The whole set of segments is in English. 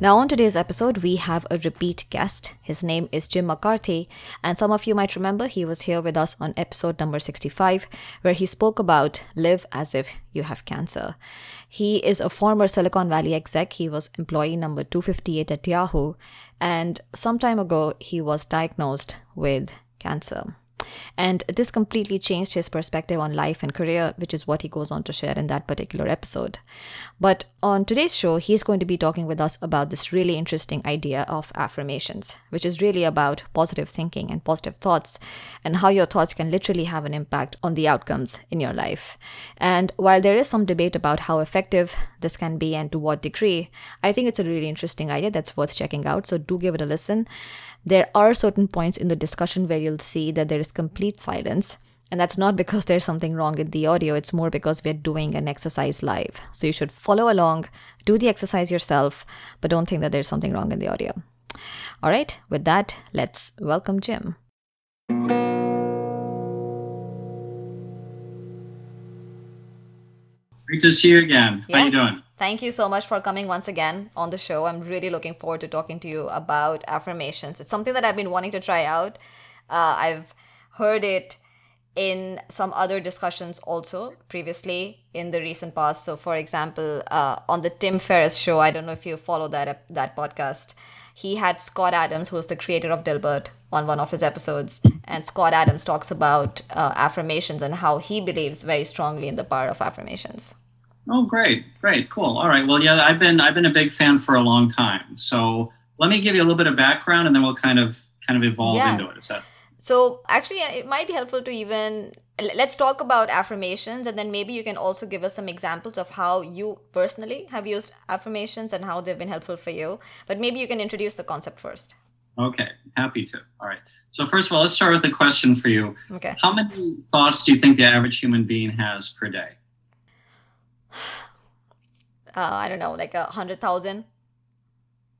Now, on today's episode, we have a repeat guest. His name is Jim McCarthy, and some of you might remember he was here with us on episode number 65, where he spoke about live as if you have cancer. He is a former Silicon Valley exec. He was employee number 258 at Yahoo, and some time ago, he was diagnosed with cancer. And this completely changed his perspective on life and career, which is what he goes on to share in that particular episode. But on today's show, he's going to be talking with us about this really interesting idea of affirmations, which is really about positive thinking and positive thoughts, and how your thoughts can literally have an impact on the outcomes in your life. And while there is some debate about how effective this can be and to what degree, I think it's a really interesting idea that's worth checking out. So do give it a listen. There are certain points in the discussion where you'll see that there is complete silence. And that's not because there's something wrong in the audio, it's more because we're doing an exercise live. So you should follow along, do the exercise yourself, but don't think that there's something wrong in the audio. All right, with that, let's welcome Jim. Great to see you again. How you doing? Thank you so much for coming once again on the show. I'm really looking forward to talking to you about affirmations. It's something that I've been wanting to try out. Uh, I've heard it in some other discussions also previously in the recent past. So, for example, uh, on the Tim Ferriss show, I don't know if you follow that that podcast. He had Scott Adams, who was the creator of Dilbert, on one of his episodes, and Scott Adams talks about uh, affirmations and how he believes very strongly in the power of affirmations. Oh, great, great, cool. All right. Well, yeah, I've been I've been a big fan for a long time. So let me give you a little bit of background, and then we'll kind of kind of evolve Yeah. into it. Is that So actually, it might be helpful to even let's talk about affirmations, and then maybe you can also give us some examples of how you personally have used affirmations and how they've been helpful for you. But maybe you can introduce the concept first. okay? Happy to. All right. So first of all, let's start with a question for you. Okay. How many thoughts do you think the average human being has per day? Uh, I don't know, like a hundred thousand.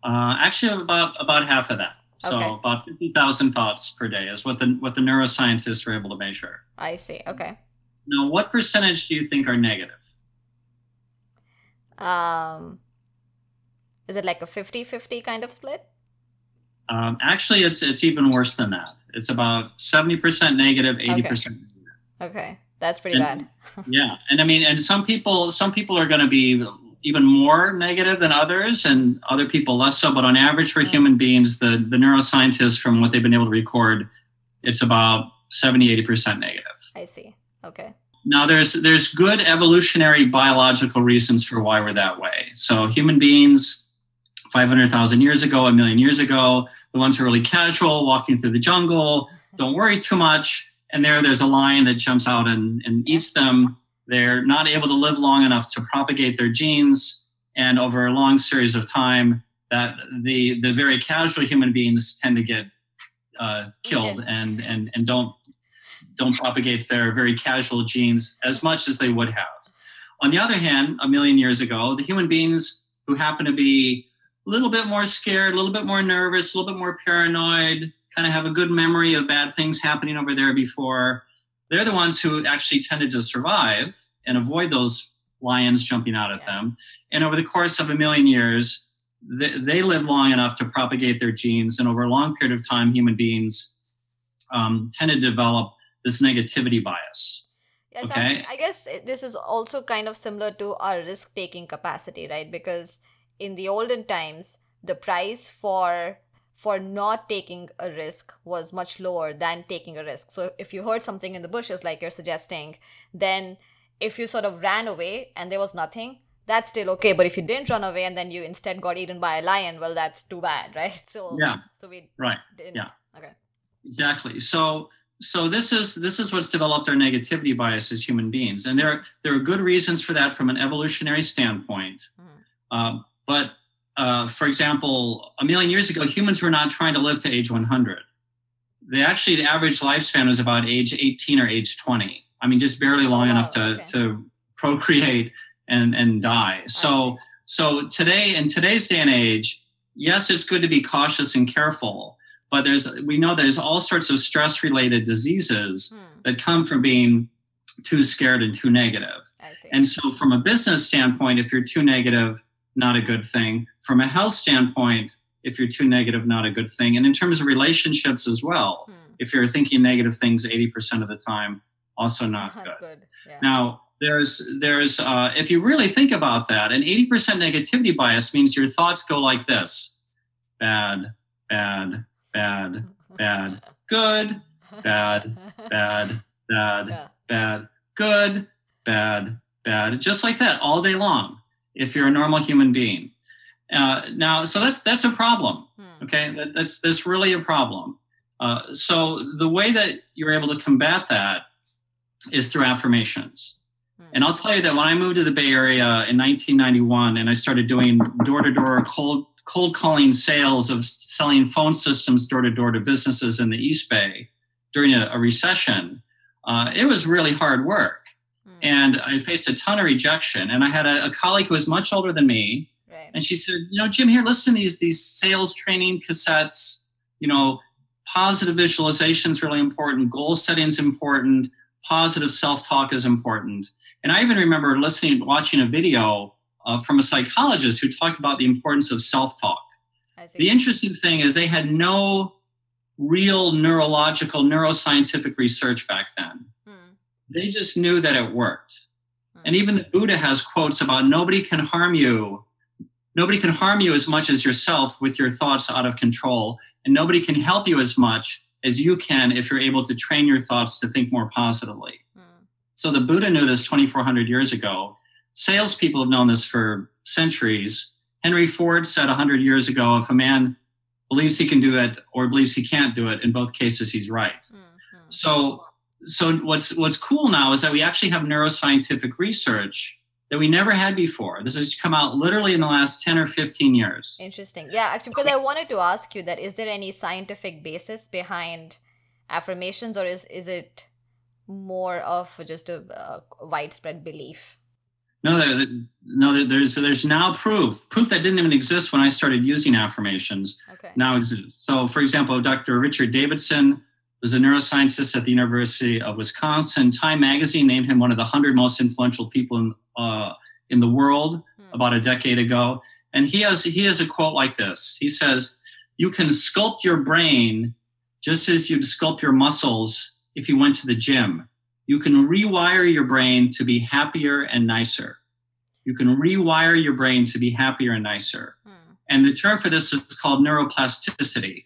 Uh, actually, about about half of that. So Okay. about fifty thousand thoughts per day is what the what the neuroscientists were able to measure. I see. Okay. Now, what percentage do you think are negative? Um, is it like a 50-50 kind of split? Um, actually, it's it's even worse than that. It's about seventy percent negative, eighty percent. Okay, that's pretty And- bad. Yeah, and I mean, and some people some people are going to be even more negative than others, and other people less so. But on average, for Mm. human beings, the the neuroscientists, from what they've been able to record, it's about 70 80 percent negative. I see. Okay. Now, there's there's good evolutionary biological reasons for why we're that way. So human beings. 500,000 years ago, a million years ago, the ones who are really casual, walking through the jungle, don't worry too much. And there, there's a lion that jumps out and, and eats them. They're not able to live long enough to propagate their genes. And over a long series of time, that the the very casual human beings tend to get uh, killed and, and and don't don't propagate their very casual genes as much as they would have. On the other hand, a million years ago, the human beings who happen to be a little bit more scared, a little bit more nervous, a little bit more paranoid, kind of have a good memory of bad things happening over there before. They're the ones who actually tended to survive and avoid those lions jumping out at Yeah. them. And over the course of a million years, they, they lived long enough to propagate their genes. And over a long period of time, human beings um, tended to develop this negativity bias. Yeah, Okay. actually- I guess this is also kind of similar to our risk taking capacity, right? Because in the olden times, the price for for not taking a risk was much lower than taking a risk. So if you heard something in the bushes, like you're suggesting, then if you sort of ran away and there was nothing, that's still okay. But if you didn't run away and then you instead got eaten by a lion, well, that's too bad, right? So Yeah. so we Right. didn't. Yeah. Okay. Exactly. So so this is this is what's developed our negativity bias as human beings, and there there are good reasons for that from an evolutionary standpoint. Mhm. Um, but uh, for example, a million years ago, humans were not trying to live to age 100. they actually the average lifespan was about age 18 or age 20 i mean just barely long Oh, enough to okay. to procreate and and die. So so today in today's day and age yes it's good to be cautious and careful but there's we know there's all sorts of stress related diseases Hmm, that come from being too scared and too negative. And so, from a business standpoint, if you're too negative, not a good thing. From a health standpoint, if you're too negative, not a good thing. And in terms of relationships as well, Hmm, if you're thinking negative things 80% of the time, also not not good. good. Yeah. Now, there's there's uh, if you really think about that, an 80% negativity bias means your thoughts go like this: bad, bad, bad, bad, good, bad, bad, bad, Yeah. bad, good, bad, bad, just like that all day long. If you're a normal human being, uh, now, so that's that's a problem. Hmm, Okay, that, that's that's really a problem. Uh, so the way that you're able to combat that is through affirmations. hmm. And I'll tell you that when I moved to the Bay Area in 1991 and I started doing door to door cold cold calling sales of selling phone systems door to door to businesses in the East Bay during a, a recession, uh, it was really hard work. Hmm, And I faced a ton of rejection. And I had a, a colleague who was much older than me, right. and she said, "You know, Jim, here, listen to these these sales training cassettes. You know, positive visualization is really important. Goal setting is important. Positive self talk is important." And I even remember listening, watching a video uh, from a psychologist who talked about the importance of self talk. The interesting thing is they had no real neurological, neuroscientific research back then. They just knew that it worked. hmm. And even the Buddha has quotes about nobody can harm you. Nobody can harm you as much as yourself with your thoughts out of control. And nobody can help you as much as you can if you're able to train your thoughts to think more positively. Hmm, So the Buddha knew this 2,400 years ago. Salespeople have known this for centuries. Henry Ford said 100 years ago if a man believes he can do it or believes he can't do it, in both cases, he's right. hmm, hmm. So, so what's what's cool now is that we actually have neuroscientific research that we never had before. This has come out literally in the last ten or fifteen years. Interesting. Yeah, actually, because I wanted to ask you that is there any scientific basis behind affirmations, or is is it more of just a, uh widespread belief? No, there, no, there's there's now proof proof that didn't even exist when I started using affirmations Okay. now exists. So, for example, Dr. Richard Davidson was a neuroscientist at the University of Wisconsin. Time Magazine named him one of the hundred most influential people in uh, in the world. Hmm. about a decade ago. And he has he has a quote like this. He says, "You can sculpt your brain just as you'd sculpt your muscles if you went to the gym. You can rewire your brain to be happier and nicer. You can rewire your brain to be happier and nicer." Hmm. And the term for this is called neuroplasticity.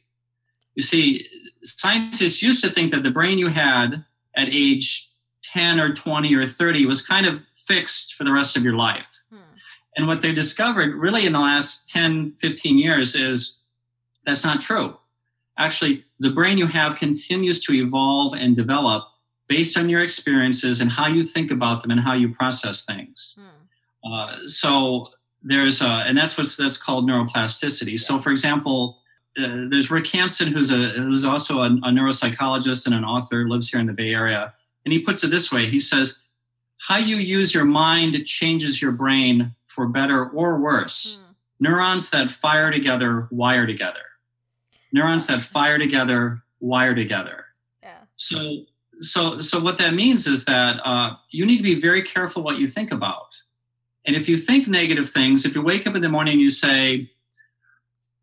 You see, scientists used to think that the brain you had at age 10 or 20 or 30 was kind of fixed for the rest of your life. Hmm. And what they discovered really in the last 10, 15 years is that's not true. Actually, the brain you have continues to evolve and develop based on your experiences and how you think about them and how you process things. Hmm. Uh, so there's a, and that's what's that's called neuroplasticity. So, for example, uh, there's Rick Hanson, who's a who's also a, a neuropsychologist and an author, lives here in the Bay Area, and he puts it this way: he says, "How you use your mind changes your brain for better or worse. Hmm. Neurons that fire together wire together. Neurons that fire together wire together. Yeah. So, so, so what that means is that uh, you need to be very careful what you think about. And if you think negative things, if you wake up in the morning and you say,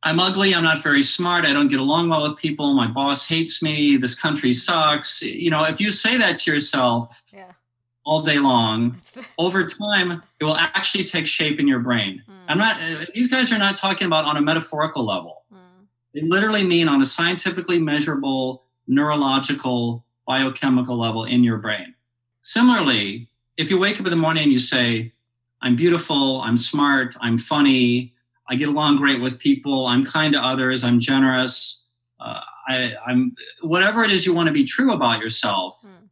I'm ugly, I'm not very smart, I don't get along well with people, my boss hates me, this country sucks. You know, if you say that to yourself Yeah. all day long, over time, it will actually take shape in your brain. Hmm. I'm not, uh, these guys are not talking about on a metaphorical level. Hmm. They literally mean on a scientifically measurable neurological biochemical level in your brain. Similarly, if you wake up in the morning and you say, I'm beautiful, I'm smart, I'm funny, I get along great with people, I'm kind to others, I'm generous, uh, I, I'm whatever it is you want to be true about yourself, Hmm.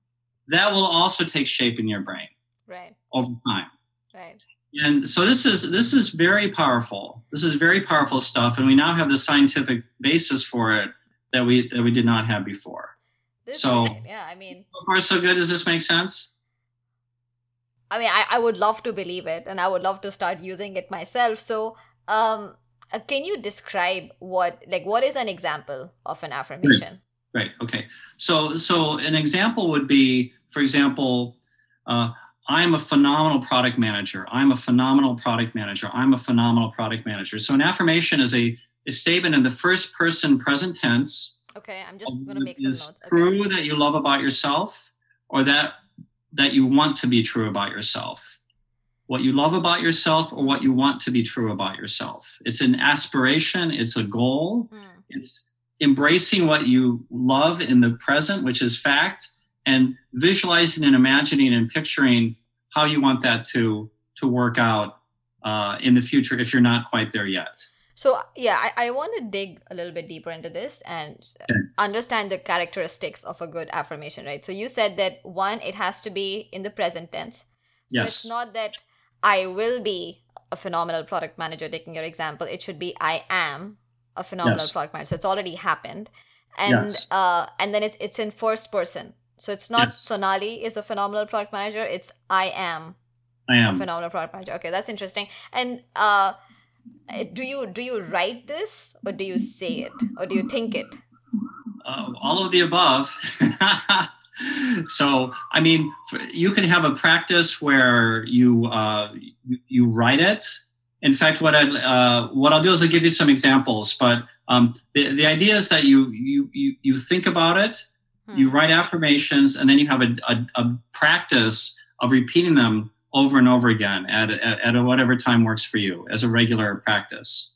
that will also take shape in your brain Right. over time Right. and so this is this is very powerful this is very powerful stuff and we now have the scientific basis for it that we that we did not have before. This So- yeah, I mean, So far, so good. Does this make sense? I mean, I, I would love to believe it, and I would love to start using it myself. So, um, uh, can you describe what, like, what is an example of an affirmation? Right. Okay. So so an example would be, for example, uh, I'm a phenomenal product manager. I'm a phenomenal product manager. I'm a phenomenal product manager. So an affirmation is a, a statement in the first person present tense. Okay, I'm just gonna make some notes. Okay. True that you love about yourself, or that that you want to be true about yourself. What you love about yourself, or what you want to be true about yourself. It's an aspiration. It's a goal Hmm. it's embracing what you love in the present, which is fact, and visualizing and imagining and picturing how you want that to to work out uh, in the future if you're not quite there yet. So yeah, I, I want to dig a little bit deeper into this and Okay. understand the characteristics of a good affirmation, right? So you said that one, it has to be in the present tense. So it's Yes. not that I will be a phenomenal product manager, taking your example. It should be I am a phenomenal Yes. product manager. So it's already happened. And Yes. uh and then it's it's in first person. So it's not Yes. Sonali is a phenomenal product manager, it's I am I a am. phenomenal product manager. Okay, that's interesting. And uh, do you do you write this or do you say it or do you think it? uh, all of the above. so, I mean, you can have a practice where you uh, you, you write it. In fact, what I uh, what I'll do is I'll give you some examples. But um, the the idea is that you you you you think about it, you Hmm. write affirmations, and then you have a, a, a practice of repeating them over and over again at, at, at whatever time works for you as a regular practice.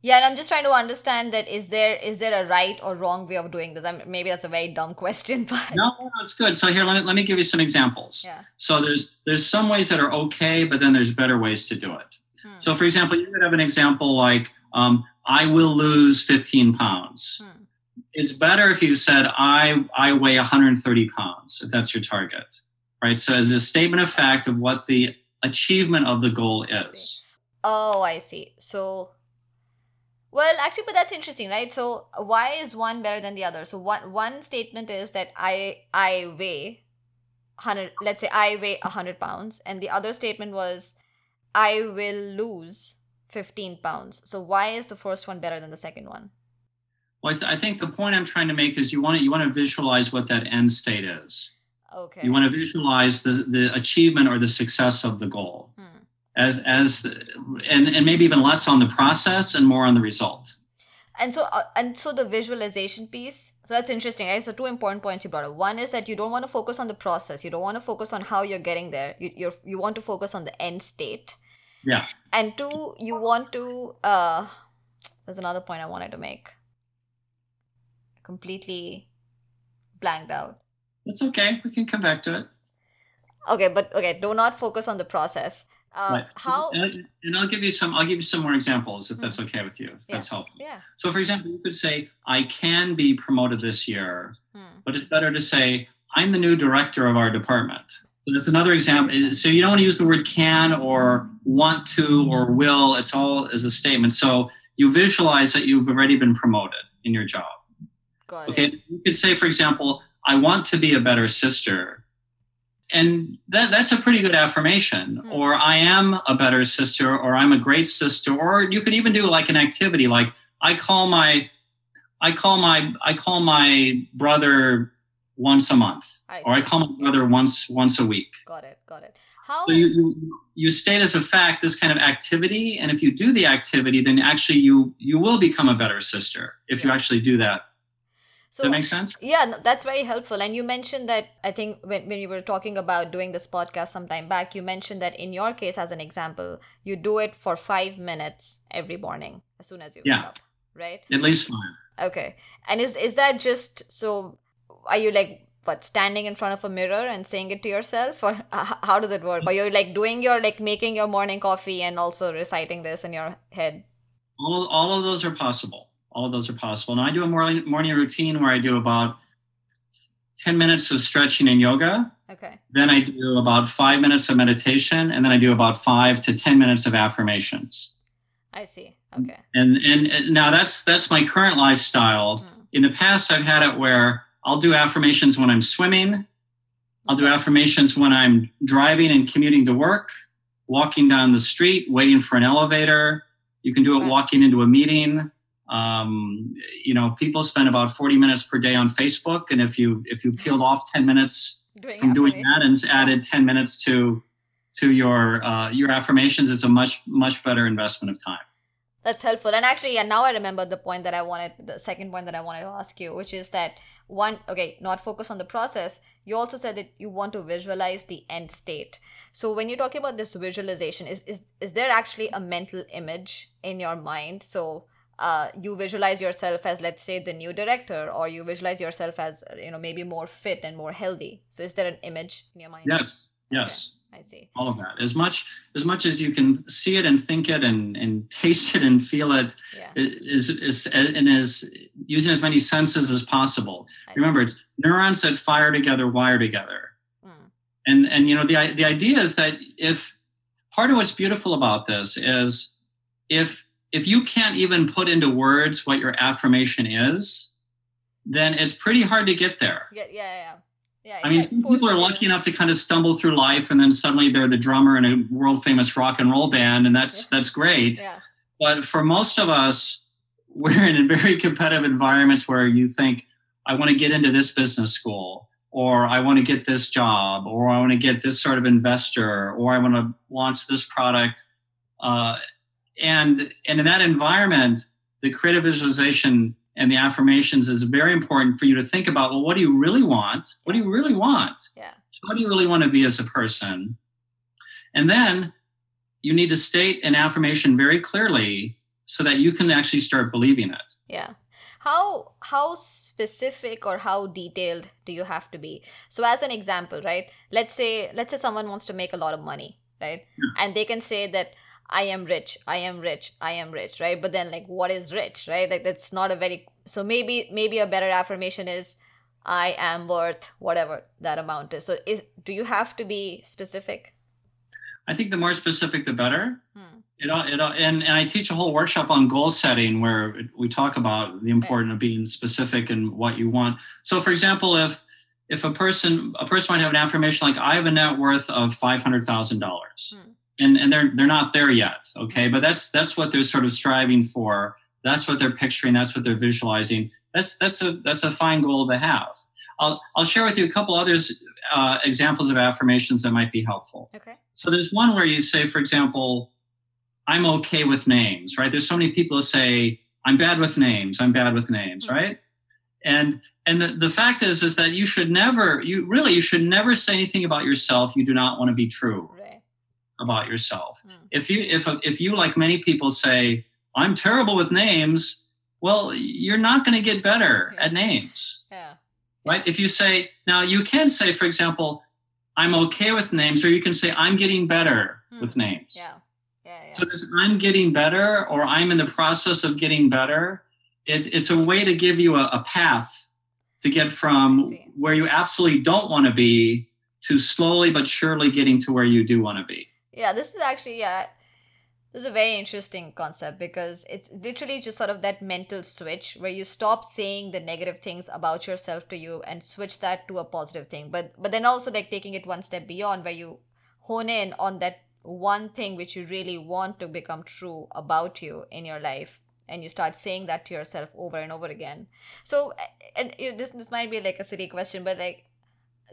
Yeah, and I'm just trying to understand that is there is there a right or wrong way of doing this? I mean, maybe that's a very dumb question, but No, no, it's good. So here, let me, let me give you some examples. yeah. So there's there's some ways that are okay, but then there's better ways to do it. Hmm. So for example, you could have an example like um, I will lose 15 pounds. Hmm. It's better if you said I I weigh 130 pounds if that's your target, right? So as a statement of fact of what the achievement of the goal I is. Oh, I see. So, well, actually, but that's interesting, right? So, why is one better than the other? So, one one statement is that I I weigh hundred. Let's say I weigh hundred pounds, and the other statement was I will lose fifteen pounds. So, why is the first one better than the second one? Well, I, th- I think the point I'm trying to make is you want to you want to visualize what that end state is. Okay. You want to visualize the the achievement or the success of the goal. Hmm. As as and and maybe even less on the process and more on the result. And so uh, and so the visualization piece so that's interesting right? So two important points you brought up. One is that you don't want to focus on the process. You don't want to focus on how you're getting there. You you're, you want to focus on the end state. Yeah. And two you want to uh there's another point i wanted to make. Completely blanked out. That's okay. We can come back to it. Okay but okay do not focus on the process uh Right. how and, and i'll give you some i'll give you some more examples if that's okay with you if Yeah. that's helpful yeah so for example you could say i can be promoted this year hmm. but it's better to say i'm the new director of our department so that's another example so you don't want to use the word can or want to or will it's all as a statement so you visualize that you've already been promoted in your job got it Okay, you could say, for example, I want to be a better sister. And that, that's a pretty good affirmation. Hmm. Or I am a better sister, or I'm a great sister. Or you could even do like an activity like I call my I call my I call my brother once a month. I Or I call my brother once once a week. got it got it how So you, you you state as a fact this kind of activity, and if you do the activity, then actually you you will become a better sister if you actually do that. So that make sense? Yeah, no, that's very helpful. And you mentioned that I think when, when you were talking about doing this podcast some time back, you mentioned that in your case, as an example, you do it for five minutes every morning as soon as you wake Yeah. up, right? At least five. Okay. And is is that just so? Are you like what standing in front of a mirror and saying it to yourself, or how does it work? Or you're like doing your like making your morning coffee and also reciting this in your head? all, all of those are possible all of those are possible and i do a morning, morning routine where i do about 10 minutes of stretching and yoga Okay. then i do about five minutes of meditation and then i do about five to 10 minutes of affirmations I see. Okay. and and, and now that's that's my current lifestyle Hmm. in the past, I've had it where I'll do affirmations when I'm swimming. I'll do affirmations when I'm driving and commuting to work, walking down the street, waiting for an elevator. You can do it walking into a meeting. Um, you know, people spend about 40 minutes per day on Facebook, and if you if you peeled off 10 minutes Doing from doing that and added 10 minutes to to your uh, your affirmations, it's a much much better investment of time. That's helpful. And actually, yeah, now I remember the point that I wanted, the second point that I wanted to ask you, which is that one, okay, not focus on the process. You also said that you want to visualize the end state. So when you're talking about this visualization, is is is there actually a mental image in your mind? So uh, you visualize yourself as, let's say, the new director, or you visualize yourself as, you know, maybe more fit and more healthy. So is there an image in your mind? Yes, yes. I see. all of that as much as much as you can see it and think it and and taste it and feel it Yeah. is is and is using as many senses as possible I see. remember it's neurons that fire together wire together Mm, and and you know the the idea is that if part of what's beautiful about this is if if you can't even put into words what your affirmation is then it's pretty hard to get there yeah, yeah, yeah. Yeah, I mean, some people are lucky enough to kind of stumble through life, and then suddenly they're the drummer in a world famous rock and roll band, and that's that's great. Yeah. But for most of us, we're in very competitive environments where you think, I want to get into this business school, or I want to get this job, or I want to get this sort of investor, or I want to launch this product. Uh, and and in that environment, the creative visualization and the affirmations is very important for you to think about. Well, what do you really want? What do you really want? Yeah. what do you really want to be as a person? And then you need to state an affirmation very clearly so that you can actually start believing it. Yeah. How how specific or how detailed do you have to be? So as an example, right? Let's say let's say someone wants to make a lot of money, right? yeah. And they can say that I am rich, I am rich, I am rich, right? But then like what is rich, right? Like that's not a very so maybe maybe a better affirmation is I am worth whatever that amount is. So is do you have to be specific? I think the more specific, the better. Hmm. It, all- it, all- and, and I teach a whole workshop on goal setting where we talk about the importance of being specific and what you want. So, for example, if if a person a person might have an affirmation like I have a net worth of five hundred thousand dollars, Hmm. And and they're they're not there yet, okay, but that's that's what they're sort of striving for. That's what they're picturing. That's what they're visualizing. That's that's a that's a fine goal to have. I'll I'll share with you a couple others uh, examples of affirmations that might be helpful. Okay. So there's one where you say, for example, I'm okay with names, right? There's so many people who say, I'm bad with names, I'm bad with names, Mhm. right? And and the, the fact is is that you should never, you really you should never say anything about yourself you do not want to be true. About yourself. Hmm. If you if if you like many people say, I'm terrible with names, well, you're not going to get better Yeah. at names Yeah. right? If you say, now you can say, for example, I'm okay with names, or you can say, I'm getting better Hmm. with names. Yeah. Yeah. Yeah. So this I'm getting better, or I'm in the process of getting better. It's, it's a way to give you a, a path to get from where you absolutely don't want to be to slowly but surely getting to where you do want to be. Yeah, this is actually yeah, this is a very interesting concept because it's literally just sort of that mental switch where you stop saying the negative things about yourself to you and switch that to a positive thing. But but then also like taking it one step beyond where you hone in on that one thing which you really want to become true about you in your life and you start saying that to yourself over and over again. So and this this might be like a silly question but like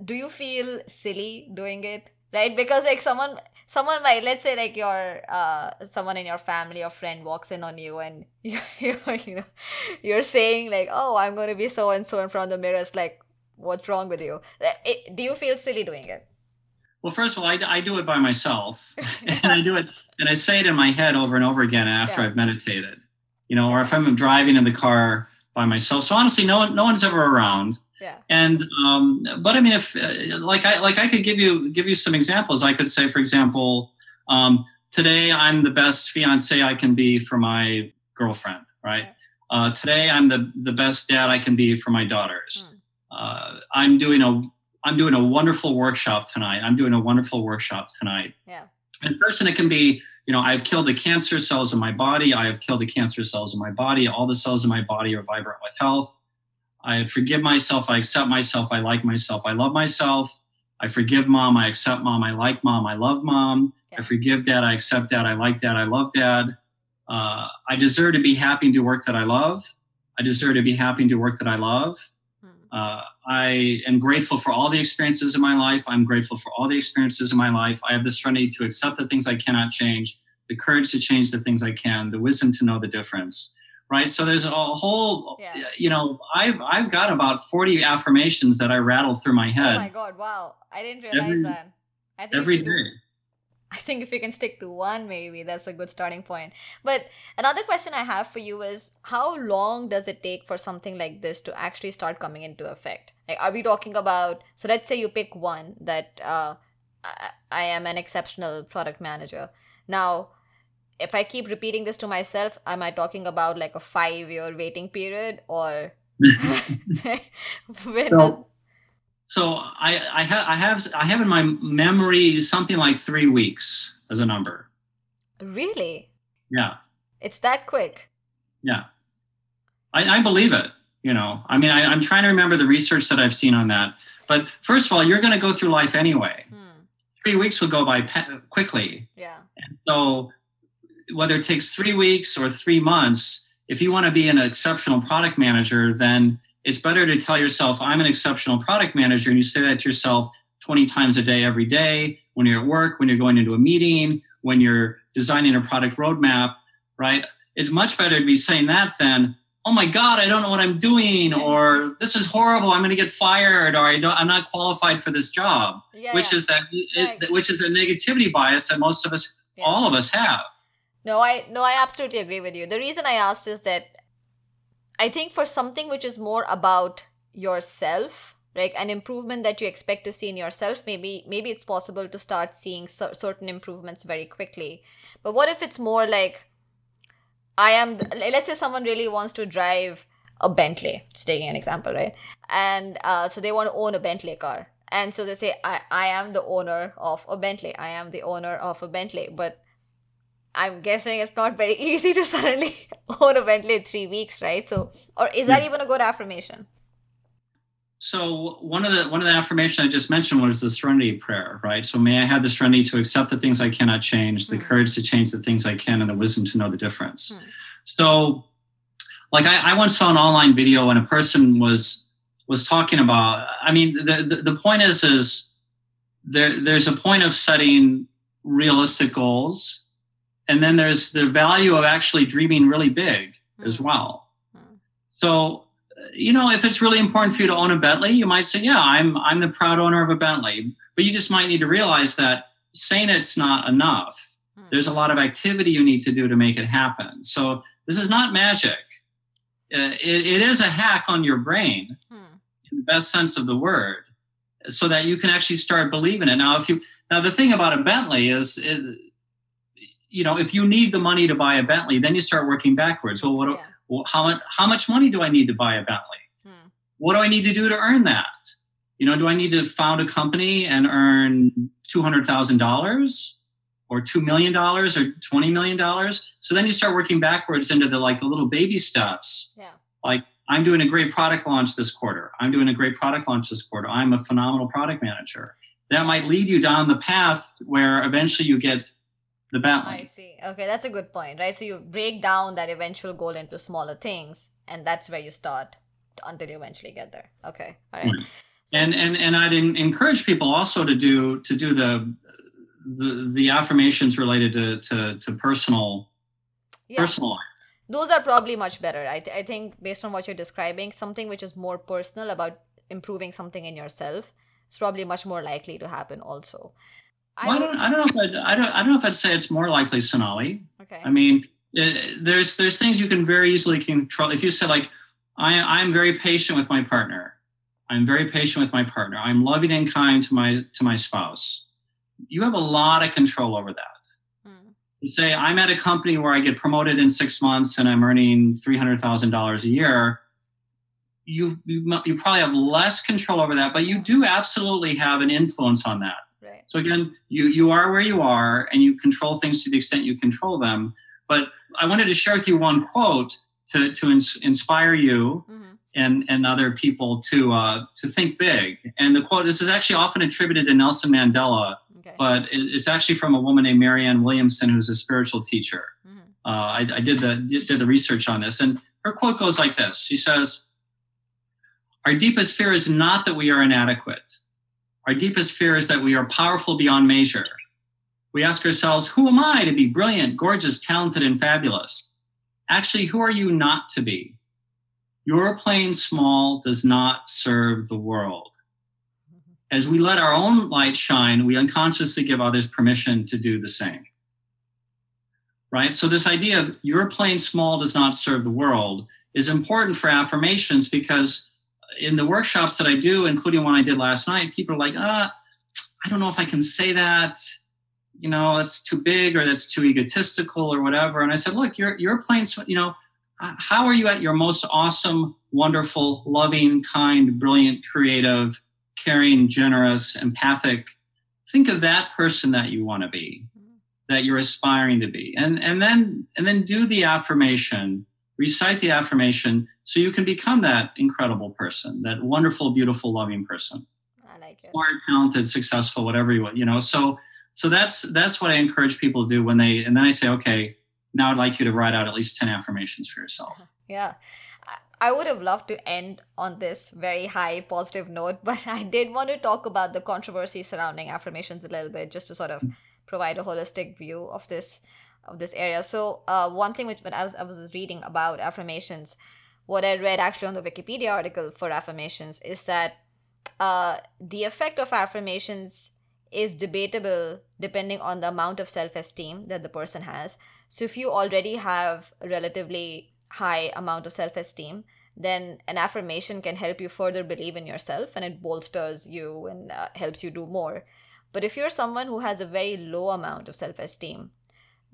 do you feel silly doing it right because like someone someone might let's say like your uh someone in your family or friend walks in on you and you you you know you're saying like oh i'm going to be so and so in front of the mirror it's like what's wrong with you Uh, it, do you feel silly doing it Well, first of all, I, I do it by myself, and I do it, and I say it in my head over and over again after Yeah. I've meditated, you know, or if I'm driving in the car by myself. So honestly, no one, no one's ever around. Yeah And um, but I mean, if uh, like I like I could give you give you some examples. I could say, for example, um, today I'm the best fiance I can be for my girlfriend. Right. Uh, today I'm the the best dad I can be for my daughters. Uh, I'm doing a I'm doing a wonderful workshop tonight. I'm doing a wonderful workshop tonight. Yeah. And person, it can be, you know, I've killed the cancer cells in my body. I have killed the cancer cells in my body. All the cells in my body are vibrant with health. I forgive myself. I accept myself. I like myself. I love myself. I forgive mom. I accept mom. I like mom. I love mom. Yeah. I forgive dad. I accept dad. I like dad. I love dad. Uh, I deserve to be happy and do work that I love. I deserve to be happy and do work that I love. Hmm. Uh, I am grateful for all the experiences in my life. I'm grateful for all the experiences in my life. I have the serenity to accept the things I cannot change, the courage to change the things I can, the wisdom to know the difference. Right. So there's a whole, Yeah. you know, I've I've got about 40 affirmations that I rattle through my head Oh my god! Wow, I didn't realize Every- that. I think every do- I think if you can stick to one, maybe that's a good starting point. But another question I have for you is how long does it take for something like this to actually start coming into effect? Like, are we talking about, so let's say you pick one that uh, I, I am an exceptional product manager. Now, if I keep repeating this to myself, am I talking about like a five year waiting period or when does, So, so I I have I have I have in my memory something like three weeks as a number. really? Yeah. It's that quick. Yeah. I, I believe it. You know, I mean, I, I'm trying to remember the research that I've seen on that. But first of all, you're going to go through life anyway. Hmm. Three weeks will go by pe- quickly. Yeah. So whether it takes three weeks or three months, if you want to be an exceptional product manager, then it's better to tell yourself, I'm an exceptional product manager. And you say that to yourself 20 times a day, every day, when you're at work, when you're going into a meeting, when you're designing a product roadmap, right? It's much better to be saying that than, oh my God, I don't know what I'm doing, or this is horrible, I'm going to get fired, or I don't, I'm not qualified for this job, Yeah. which yeah. is that, Right. it, which is a negativity bias that most of us, Yeah. all of us have. No, I no, I absolutely agree with you. The reason I asked is that I think for something which is more about yourself, like an improvement that you expect to see in yourself, maybe maybe it's possible to start seeing cer- certain improvements very quickly. But what if it's more like I am let's say someone really wants to drive a Bentley, just taking an example, right? And uh, so they want to own a Bentley car. And so they say, I, I am the owner of a Bentley. I am the owner of a Bentley. But I'm guessing it's not very easy to suddenly own a Bentley in three weeks, right? So, or is that even a good affirmation? So one of the one of the affirmations I just mentioned was the serenity prayer, right? So may I have the serenity to accept the things I cannot change, the Hmm. courage to change the things I can, and the wisdom to know the difference. Hmm. So, like I, I once saw an online video and a person was was talking about. I mean, the the, the point is is there there's a point of setting realistic goals, and then there's the value of actually dreaming really big as Hmm. well. Hmm. So, you know, if it's really important for you to own a Bentley, you might say, "Yeah, I'm I'm the proud owner of a Bentley." But you just might need to realize that saying it's not enough. Hmm. There's a lot of activity you need to do to make it happen. So this is not magic. Uh, it, it is a hack on your brain Hmm. in the best sense of the word, so that you can actually start believing it. Now, if you now the thing about a Bentley is. It, you know, if you need the money to buy a Bentley, then you start working backwards. Well, what, do- Yeah. well, how much how much money do I need to buy a Bentley? Hmm. What do I need to do to earn that? You know, do I need to found a company and earn two hundred thousand dollars, or two million dollars, or twenty million dollars? So then you start working backwards into the like the little baby steps. Yeah. Like I'm doing a great product launch this quarter. I'm doing a great product launch this quarter. I'm a phenomenal product manager. That might lead you down the path where eventually you get the balance. I see. Okay, that's a good point, right? So you break down that eventual goal into smaller things, and that's where you start until you eventually get there. Okay, all right. Right. So- and and and I'd en- encourage people also to do to do the the, the affirmations related to, to to personal yeah. personal life. those are probably much better I, th- I think based on what you're describing something which is more personal about improving something in yourself is probably much more likely to happen also Well, I don't I don't know if I'd, I don't I don't know if I'd say it's more likely Sonali. okay I mean, uh, there's there's things you can very easily control. If you say like, I I'm very patient with my partner. I'm very patient with my partner. I'm loving and kind to my to my spouse. You have a lot of control over that. Hmm. say I'm at a company where I get promoted in six months and I'm earning three hundred thousand dollars a year, you, you you probably have less control over that, but you do absolutely have an influence on that. So again, you you are where you are, and you control things to the extent you control them. But I wanted to share with you one quote to to ins- inspire you hmm and and other people to uh, to think big. And the quote this is actually often attributed to Nelson Mandela, okay. but it, it's actually from a woman named Marianne Williamson, who's a spiritual teacher. Mm-hmm. Uh, I, I, did the did, did the research on this, and her quote goes like this: She says, "Our deepest fear is not that we are inadequate. Our deepest fear is that we are powerful beyond measure." We ask ourselves, who am I to be brilliant, gorgeous, talented, and fabulous? Actually, who are you not to be? Your playing small does not serve the world. As we let our own light shine, we unconsciously give others permission to do the same. Right? So, this idea of your playing small does not serve the world is important for affirmations because in the workshops that I do, including one I did last night, people are like, ah, I don't know if I can say that. You know, that's too big or that's too egotistical or whatever. And I said, look, you're you're playing, you know, how are you at your most awesome, wonderful, loving, kind, brilliant, creative, caring, generous, empathic? Think of that person that you want to be, that you're aspiring to be. And and then and then do the affirmation, recite the affirmation so you can become that incredible person, that wonderful, beautiful, loving person. I like it. Smart, talented, successful, whatever you want, you know. So so that's that's what I encourage people to do when they and then I say, okay, now I'd like you to write out at least 10 affirmations for yourself. Yeah. I would have loved to end on this very high positive note, but I did want to talk about the controversy surrounding affirmations a little bit, just to sort of mm. provide a holistic view of this of this area. So, uh, one thing which when I was I was reading about affirmations, what I read actually on the Wikipedia article for affirmations is that uh, the effect of affirmations is debatable depending on the amount of self esteem that the person has. So if you already have a relatively high amount of self esteem, then an affirmation can help you further believe in yourself and it bolsters you and uh, helps you do more. But if you're someone who has a very low amount of self esteem,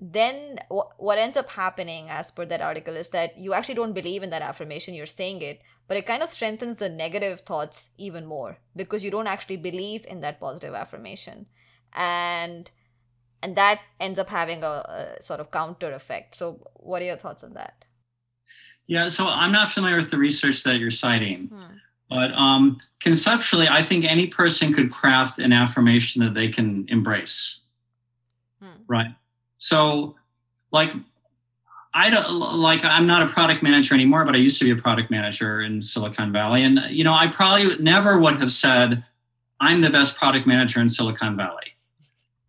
then what ends up happening, as per that article, is that you actually don't believe in that affirmation, you're saying it, but it kind of strengthens the negative thoughts even more because you don't actually believe in that positive affirmation. And and that ends up having a, a, sort of counter effect. So, what are your thoughts on that? Yeah, so I'm not familiar with the research that you're citing, hmm. but um, conceptually, I think any person could craft an affirmation that they can embrace. Hmm. Right. So, like, I don't like I'm not a product manager anymore, but I used to be a product manager in Silicon Valley, and you know, I probably never would have said I'm the best product manager in Silicon Valley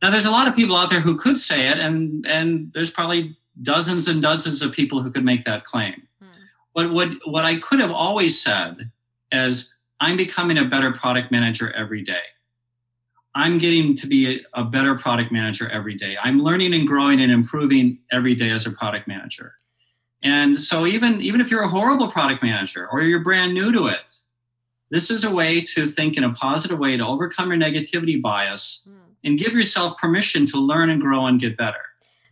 now, there's a lot of people out there who could say it, and and there's probably dozens and dozens of people who could make that claim. Hmm. But what what I could have always said is, I'm becoming a better product manager every day. I'm getting to be a, a better product manager every day. I'm learning and growing and improving every day as a product manager. And so even even if you're a horrible product manager or you're brand new to it, this is a way to think in a positive way to overcome your negativity bias. Hmm and give yourself permission to learn and grow and get better.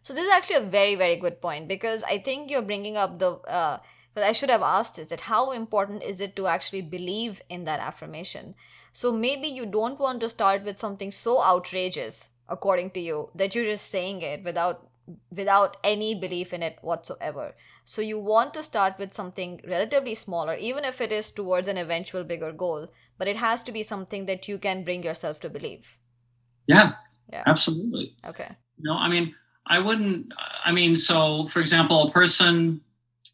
So this is actually a very very good point because I think you're bringing up the. Uh, but I should have asked is that how important is it to actually believe in that affirmation? So maybe you don't want to start with something so outrageous, according to you, that you're just saying it without without any belief in it whatsoever. So you want to start with something relatively smaller, even if it is towards an eventual bigger goal, but it has to be something that you can bring yourself to believe. Yeah. Yeah. Absolutely. Okay. No, I mean, I wouldn't. I mean, so for example, a person,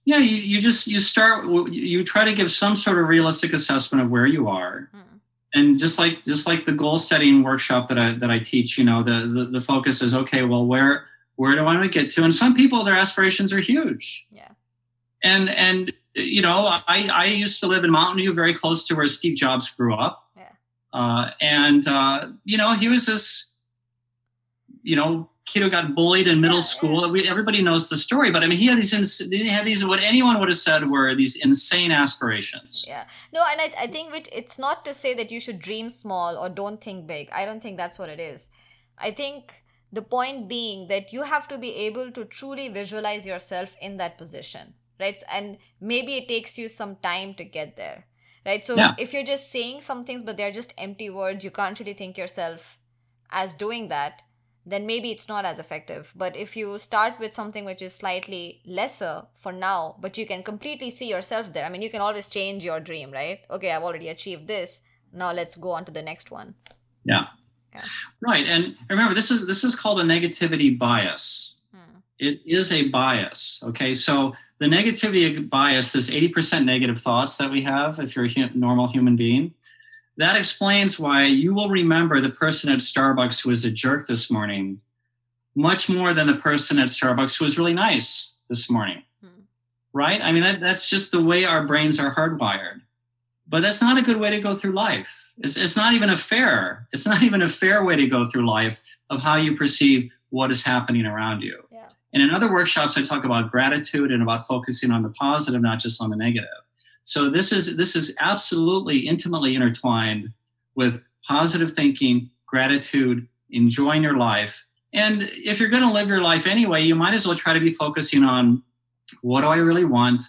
yeah, you, you just you start you try to give some sort of realistic assessment of where you are, mm. And just like just like the goal setting workshop that I that I teach, you know, the, the the focus is okay. Well, where where do I want to get to? And some people, their aspirations are huge. Yeah. And and you know, I I used to live in Mountain View, very close to where Steve Jobs grew up. Uh, and uh, you know, he was this, you know, kid who got bullied in middle yeah, school. We, everybody knows the story, but I mean, he had these, ins- he had these, what anyone would have said were these insane aspirations. Yeah. No, and I, I think which, it's not to say that you should dream small or don't think big. I don't think that's what it is. I think the point being that you have to be able to truly visualize yourself in that position, right? And maybe it takes you some time to get there right so yeah. if you're just saying some things but they're just empty words you can't really think yourself as doing that then maybe it's not as effective. But if you start with something which is slightly lesser for now, but you can completely see yourself there, I mean, you can always change your dream, right? Okay, I've already achieved this. Now let's go on to the next one. Yeah. Yeah. Right. And remember, this is this is called a negativity bias. Hmm. It is a bias. Okay. So the negativity bias, this 80% negative thoughts that we have, if you're a hu- normal human being, that explains why you will remember the person at Starbucks who was a jerk this morning much more than the person at Starbucks who was really nice this morning. Hmm. Right? I mean, that, that's just the way our brains are hardwired. But that's not a good way to go through life. It's, it's not even a fair, it's not even a fair way to go through life of how you perceive what is happening around you. Yeah. And in other workshops, I talk about gratitude and about focusing on the positive, not just on the negative. So this is this is absolutely intimately intertwined with positive thinking, gratitude, enjoying your life. And if you're going to live your life anyway, you might as well try to be focusing on what do I really want?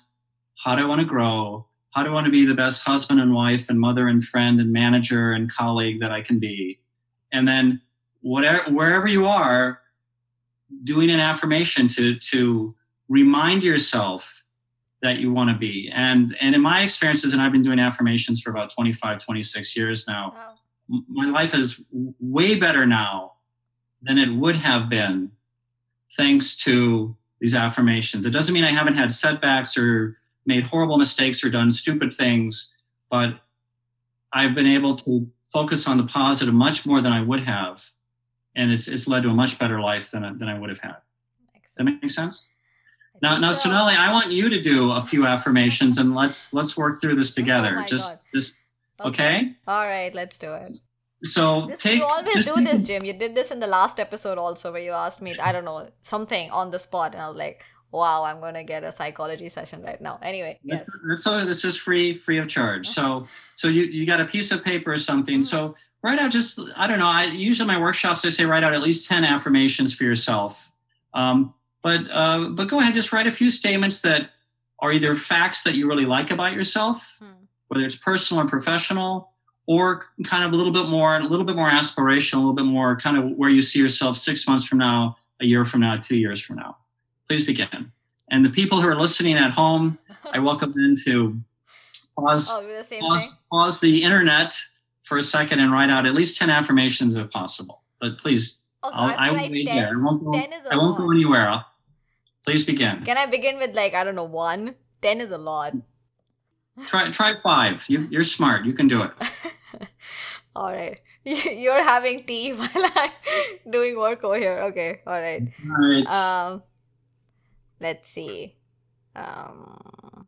How do I want to grow? How do I want to be the best husband and wife and mother and friend and manager and colleague that I can be? And then whatever wherever you are, doing an affirmation to to remind yourself that you want to be. And and in my experiences, and I've been doing affirmations for about 25, 26 years now, Wow. m- my life is w- way better now than it would have been thanks to these affirmations. It doesn't mean I haven't had setbacks or made horrible mistakes or done stupid things, but I've been able to focus on the positive much more than I would have. And it's, it's led to a much better life than, I- than I would have had. Does that Excellent. make sense? Now, now, so. Sonali, I want you to do a few affirmations and let's let's work through this together. Oh just God. just okay. All right, let's do it. So This, take you always do this, Jim. You did this in the last episode also, where you asked me, I don't know, something on the spot, and I was like, "Wow, I'm gonna get a psychology session right now." Anyway, yes, That's, so this is free free of charge. So so you you got a piece of paper or something. Mhm. So write out just I don't know. I usually my workshops I say write out at least ten affirmations for yourself. Um, but uh, but go ahead, just write a few statements that are either facts that you really like about yourself, Hmm. whether it's personal or professional, or kind of a little bit more a little bit more aspirational, a little bit more kind of where you see yourself six months from now, a year from now, two years from now. Please begin. And the people who are listening at home, I welcome them to pause oh, the pause, pause the internet for a second and write out at least 10 affirmations if possible. But please, Oh, so I'll, I I have to will wait 10. there. I won't go, 10 is a I won't go anywhere. I'll- Please begin. Can I begin with like I don't know one? Ten is a lot. Try try five. You, you're smart. You can do it. all right, you're having tea while I'm doing work over here. Okay, all right. All right. Um, let's see. Um,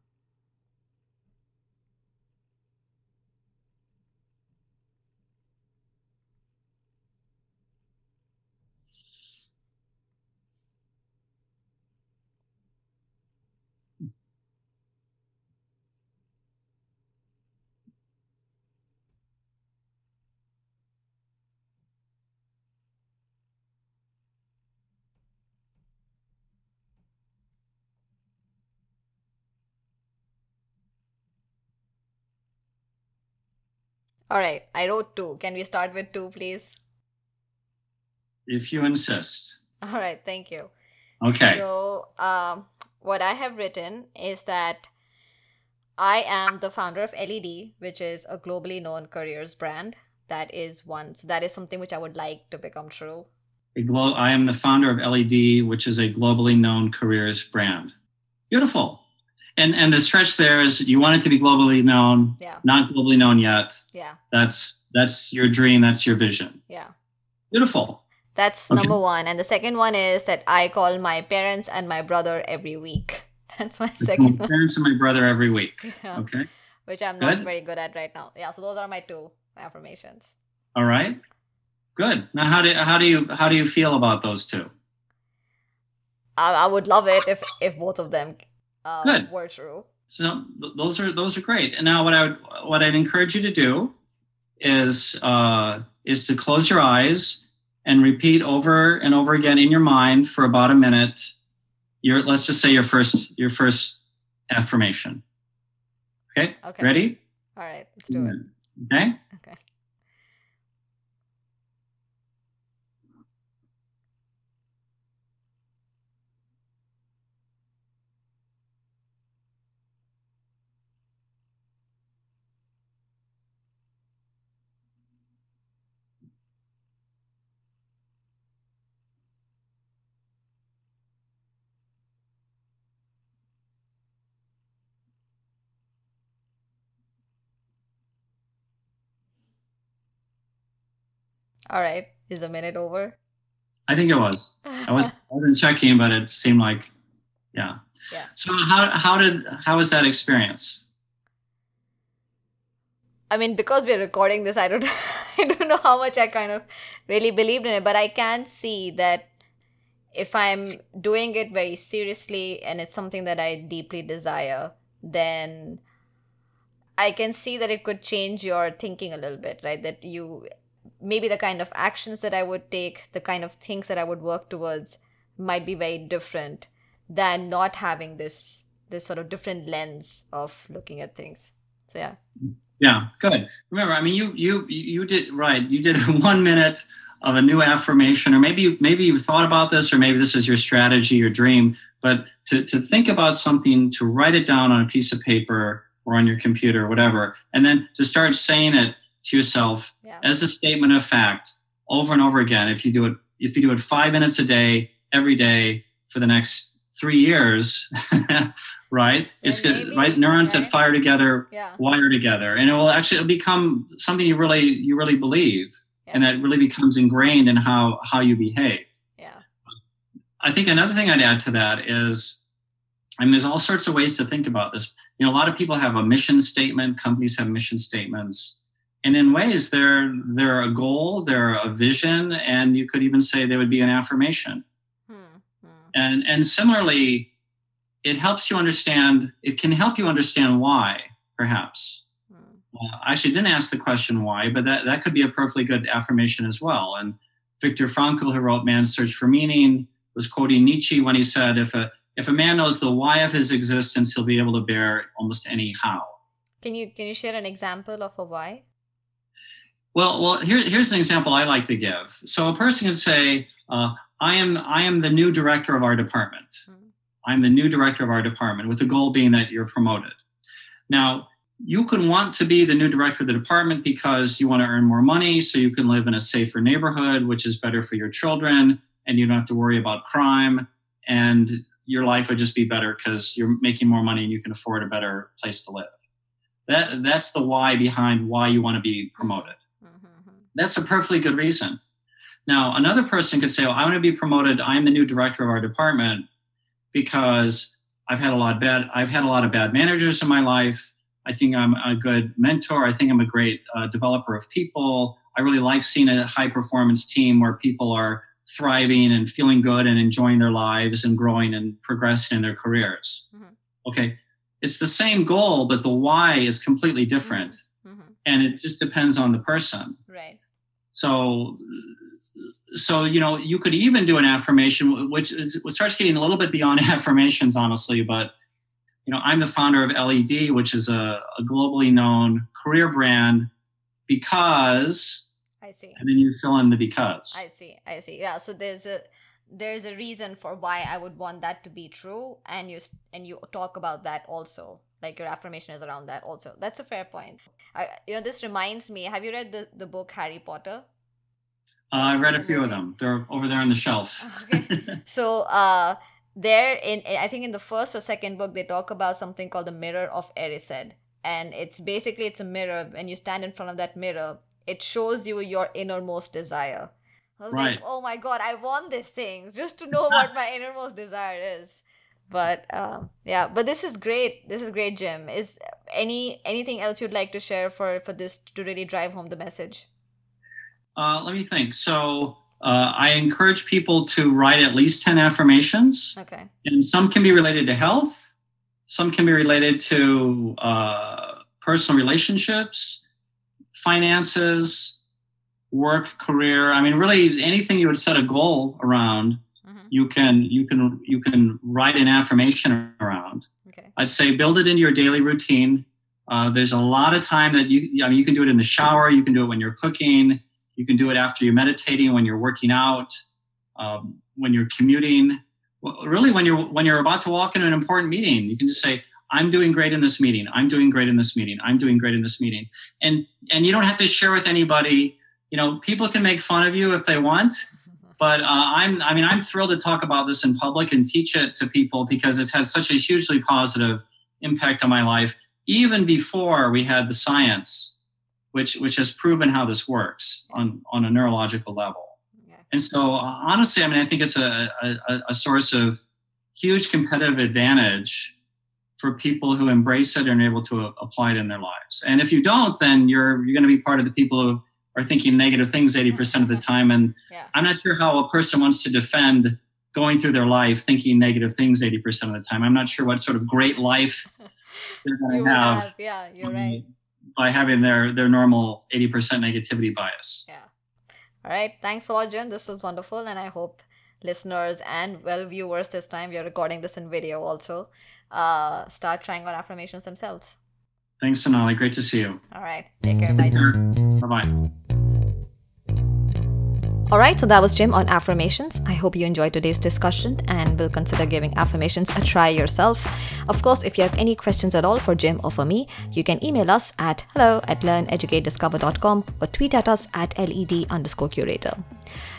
all right, I wrote two. Can we start with two, please? if you insist. All right, thank you. Okay. So, um, what I have written is that I am the founder of LED, which is a globally known careers brand. That is one. So that is something which I would like to become true. A glo- I am the founder of LED, which is a globally known careers brand. Beautiful. And and the stretch there is you want it to be globally known, Yeah, not globally known yet. yeah, That's that's your dream. That's your vision. yeah. Beautiful. That's Okay. number one. And the second one is that I call my parents and my brother every week. That's my second my one. parents and my brother every week. Yeah, Okay. which I'm not Good. very good at right now. Yeah, so those are my two affirmations. All right. Good. Now, how do how do you how do you feel about those two? I, I would love it if if both of them uh, Good. were true. So th- those are those are great. And now, what I would what I'd encourage you to do is uh, is to close your eyes and repeat over and over again in your mind for about a minute. Your let's just say your first your first affirmation. Okay. Okay. Ready? All right, let's do it. Okay. Okay. All right. Is a minute over? I think it was. I was I wasn't checking, but it seemed like, yeah. Yeah. So how how did how was that experience? I mean, because we're recording this, I don't, I don't know how much I kind of really believed in it, but I can see that if I'm doing it very seriously and it's something that I deeply desire, then I can see that it could change your thinking a little bit, right? That you maybe the kind of actions that I would take, the kind of things that I would work towards might be very different than not having this this sort of different lens of looking at things. So yeah. Yeah, good. Remember, I mean, you you you did right. You did one minute of a new affirmation, or maybe maybe you thought about this, or maybe this is your strategy, your dream. But to to think about something, to write it down on a piece of paper or on your computer, or whatever, and then to start saying it to yourself Yeah. as a statement of fact over and over again. If you do it, if you do it five minutes a day, every day for the next three years, right? It's Then good, right? Neurons that fire together Yeah. wire together and it will actually it'll become something you really you really believe and that really becomes ingrained in how how you behave Yeah. i think another thing i'd add to that is i mean there's all sorts of ways to think about this you know a lot of people have a mission statement companies have mission statements and in ways they're they're a goal they're a vision and you could even say they would be an affirmation Hmm. Hmm. and and similarly it helps you understand it can help you understand why perhaps uh, I actually didn't ask the question why, but that, that could be a perfectly good affirmation as well. And Viktor Frankl, who wrote Man's Search for Meaning, was quoting Nietzsche when he said, if a, if a man knows the why of his existence, he'll be able to bear almost any how. Can you can you share an example of a why? Well, well, here, here's an example I like to give. So a person can say, uh, I, am, I am the new director of our department. Hmm. I'm the new director of our department, with the goal being that you're promoted. Now, you can want to be the new director of the department because you want to earn more money so you can live in a safer neighborhood, which is better for your children, and you don't have to worry about crime, and your life would just be better because you're making more money and you can afford a better place to live. That, that's the why behind why you want to be promoted Mhm. That's a perfectly good reason. Now, another person could say, well, I want to be promoted. I'm the new director of our department because I've had a lot of bad, I've had a lot of bad managers in my life. I think I'm a good mentor. I think I'm a great uh, developer of people. I really like seeing a high performance team where people are thriving and feeling good and enjoying their lives and growing and progressing in their careers. Mhm. Okay. It's the same goal, but the why is completely different. Mhm. And it just depends on the person. Right. So, so you know, you could even do an affirmation, which is which starts getting a little bit beyond affirmations, honestly. But you know, I'm the founder of LED, which is a, a globally known career brand, because, I see. and then you fill in the because. I see. I see. Yeah. So there's a there's a reason for why I would want that to be true, and you and you talk about that also. Like your affirmation is around that also. That's a fair point. I, you know, this reminds me. Have you read the the book Harry Potter? Uh, I've read a few of them. They're over there on the shelf. Okay. So uh there in I think in the first or second book they talk about something called the mirror of Erised. And it's basically it's a mirror. When you stand in front of that mirror, it shows you your innermost desire. I was like, oh my god, I want this thing just to know what my innermost desire is. But um, yeah, but this is great. This is great, Jim. Is any anything else you'd like to share for for this to really drive home the message? Uh, let me think. So, uh, I encourage people to write at least 10 affirmations. Okay. and some can be related to health some can be related to uh, personal relationships finances work career i mean really anything you would set a goal around you can you can you can write an affirmation around. Okay. i'd say build it into your daily routine. Uh, there's a lot of time that you i mean you can do it in the shower you can do it when you're cooking you can do it after you're meditating when you're working out um, when you're commuting. Well, really when you're when you're about to walk into an important meeting you can just say i'm doing great in this meeting. I'm doing great in this meeting. I'm doing great in this meeting. And and you don't have to share with anybody. You know people can make fun of you if they want but uh, i'm i mean i'm thrilled to talk about this in public and teach it to people because it's had such a hugely positive impact on my life even before we had the science which which has proven how this works on on a neurological level. Yeah. And so, uh, honestly, I mean, I think it's a, a, a source of huge competitive advantage for people who embrace it and are able to apply it in their lives. And if you don't, then you're you're going to be part of the people who are thinking negative things 80% of the time. And Yeah. I'm not sure how a person wants to defend going through their life thinking negative things 80% of the time. I'm not sure what sort of great life they're going to have, have, yeah, you're um, right. by having their their normal 80% negativity bias. Yeah. All right. Thanks a lot, Jim. This was wonderful. And I hope listeners and well viewers this time, we are recording this in video also, uh, start trying on affirmations themselves. Thanks, Sonali. Great to see you. All right. Take care. Bye. Bye bye. Alright, so that was Jim on affirmations. I hope you enjoyed today's discussion and will consider giving affirmations a try yourself. Of course, if you have any questions at all for Jim or for me, you can email us at hello at learneducatediscover.com or tweet at us at led underscore curator.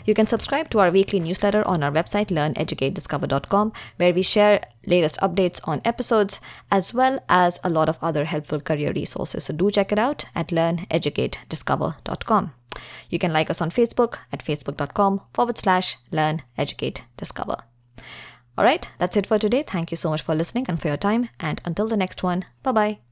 You can subscribe to our weekly newsletter on our website learneducatediscover.com where we share latest updates on episodes as well as a lot of other helpful career resources. So do check it out at learneducatediscover.com. You can like us on Facebook at facebook.com forward slash learn, educate, discover. All right, that's it for today. Thank you so much for listening and for your time. And until the next one, bye bye.